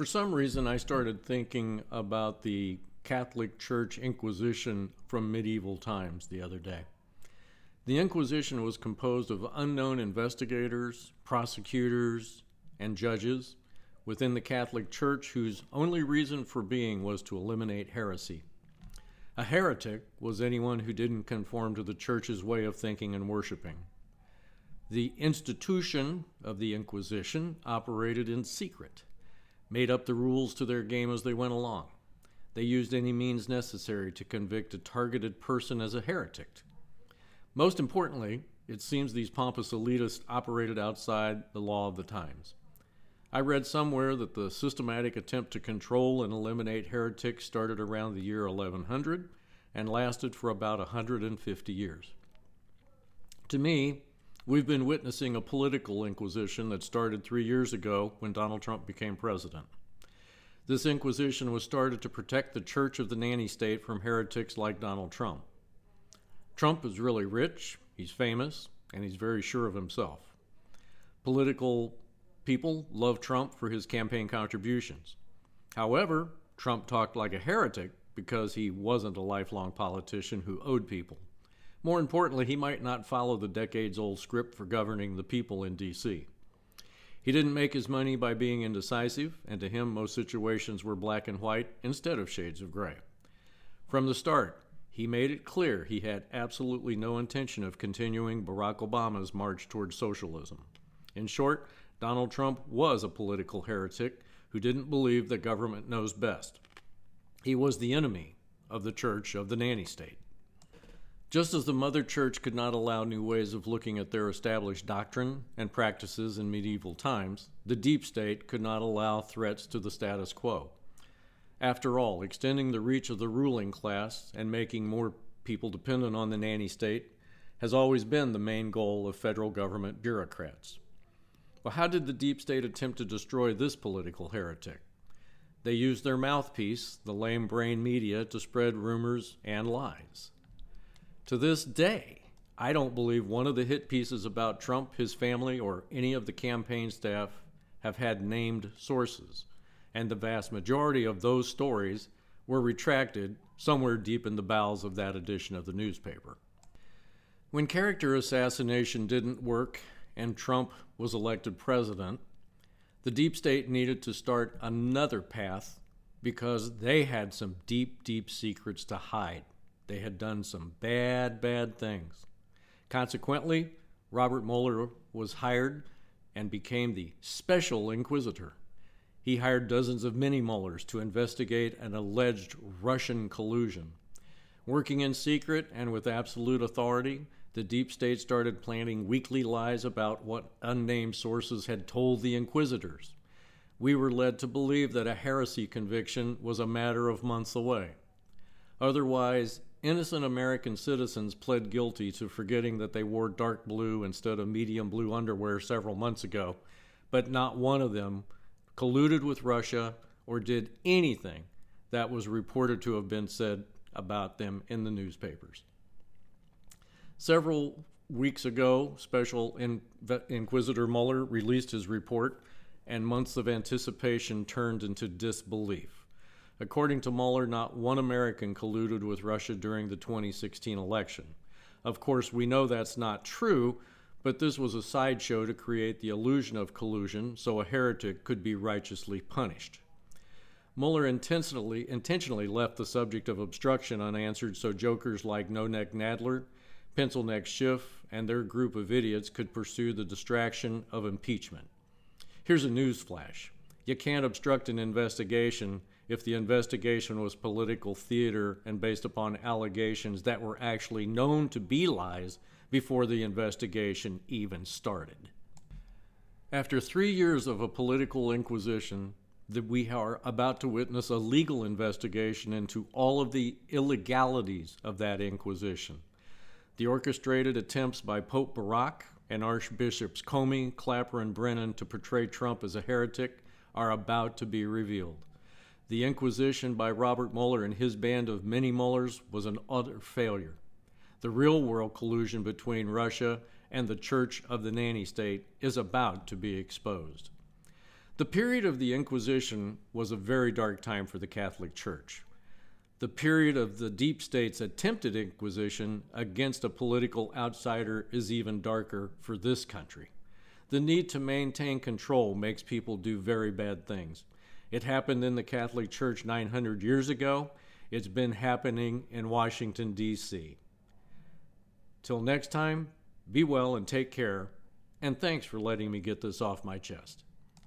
For some reason, I started thinking about the Catholic Church Inquisition from medieval times the other day. The Inquisition was composed of unknown investigators, prosecutors, and judges within the Catholic Church whose only reason for being was to eliminate heresy. A heretic was anyone who didn't conform to the Church's way of thinking and worshiping. The institution of the Inquisition operated in secret, made up the rules to their game as they went along. They used any means necessary to convict a targeted person as a heretic. Most importantly, it seems these pompous elitists operated outside the law of the times. I read somewhere that the systematic attempt to control and eliminate heretics started around the year 1100 and lasted for about 150 years. To me, we've been witnessing a political inquisition that started three years ago when Donald Trump became president. This inquisition was started to protect the Church of the Nanny State from heretics like Donald Trump. Trump is really rich, he's famous, and he's very sure of himself. Political people love Trump for his campaign contributions. However, Trump talked like a heretic because he wasn't a lifelong politician who owed people. More importantly, he might not follow the decades old script for governing the people in D.C. He didn't make his money by being indecisive, and to him, most situations were black and white instead of shades of gray. From the start, he made it clear he had absolutely no intention of continuing Barack Obama's march toward socialism. In short, Donald Trump was a political heretic who didn't believe that government knows best. He was the enemy of the church of the nanny state. Just as the Mother Church could not allow new ways of looking at their established doctrine and practices in medieval times, the deep state could not allow threats to the status quo. After all, extending the reach of the ruling class and making more people dependent on the nanny state has always been the main goal of federal government bureaucrats. Well, how did the deep state attempt to destroy this political heretic? They used their mouthpiece, the lame brain media, to spread rumors and lies. To this day, I don't believe one of the hit pieces about Trump, his family, or any of the campaign staff have had named sources, and the vast majority of those stories were retracted somewhere deep in the bowels of that edition of the newspaper. When character assassination didn't work and Trump was elected president, the deep state needed to start another path because they had some deep, deep secrets to hide. They had done some bad, bad things. Consequently, Robert Mueller was hired and became the special inquisitor. He hired dozens of mini Muellers to investigate an alleged Russian collusion. Working in secret and with absolute authority, the deep state started planting weekly lies about what unnamed sources had told the inquisitors. We were led to believe that a heresy conviction was a matter of months away. Otherwise, innocent American citizens pled guilty to forgetting that they wore dark blue instead of medium blue underwear several months ago, but not one of them colluded with Russia or did anything that was reported to have been said about them in the newspapers. Several weeks ago, Special In- Inquisitor Mueller released his report, and months of anticipation turned into disbelief. According to Mueller, not one American colluded with Russia during the 2016 election. Of course, we know that's not true, but this was a sideshow to create the illusion of collusion so a heretic could be righteously punished. Mueller intentionally, intentionally left the subject of obstruction unanswered so jokers like No Neck Nadler Pencil Neck Schiff and their group of idiots could pursue the distraction of impeachment. Here's a news flash you can't obstruct an investigation if the investigation was political theater and based upon allegations that were actually known to be lies before the investigation even started. After three years of a political inquisition, that we are about to witness a legal investigation into all of the illegalities of that inquisition. The orchestrated attempts by Pope Barack and Archbishops Comey, Clapper, and Brennan to portray Trump as a heretic are about to be revealed. The Inquisition by Robert Mueller and his band of mini Muellers was an utter failure. The real world collusion between Russia and the Church of the Nanny State is about to be exposed. The period of the Inquisition was a very dark time for the Catholic Church. The period of the deep state's attempted inquisition against a political outsider is even darker for this country. The need to maintain control makes people do very bad things. It happened in the Catholic Church 900 years ago. It's been happening in Washington, D.C. Till next time, be well and take care, and thanks for letting me get this off my chest.